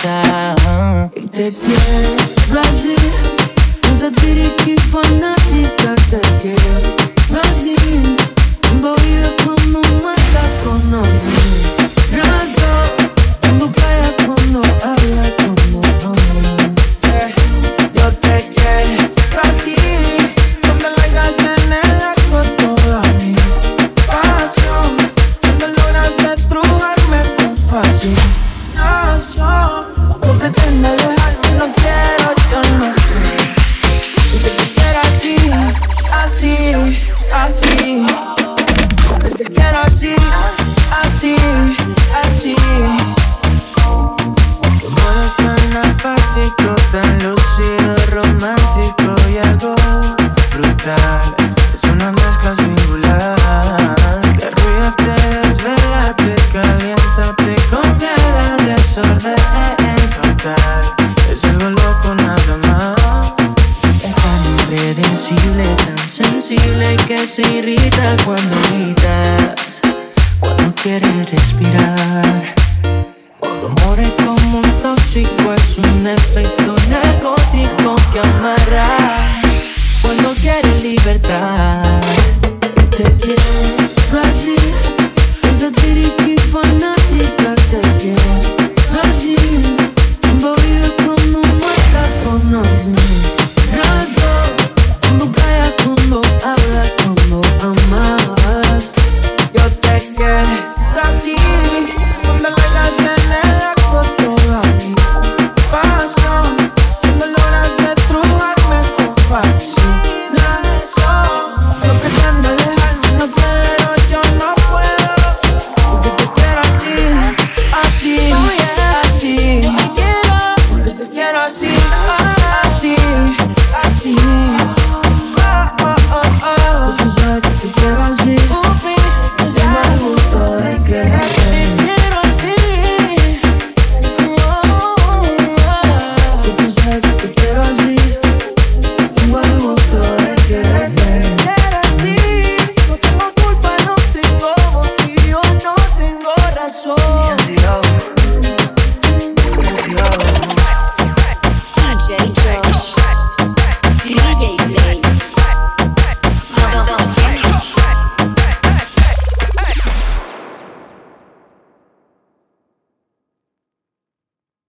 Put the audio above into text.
time. Ik tik que se irrita cuando gritas, cuando quieres respirar. cuando amor es como un toque Yo.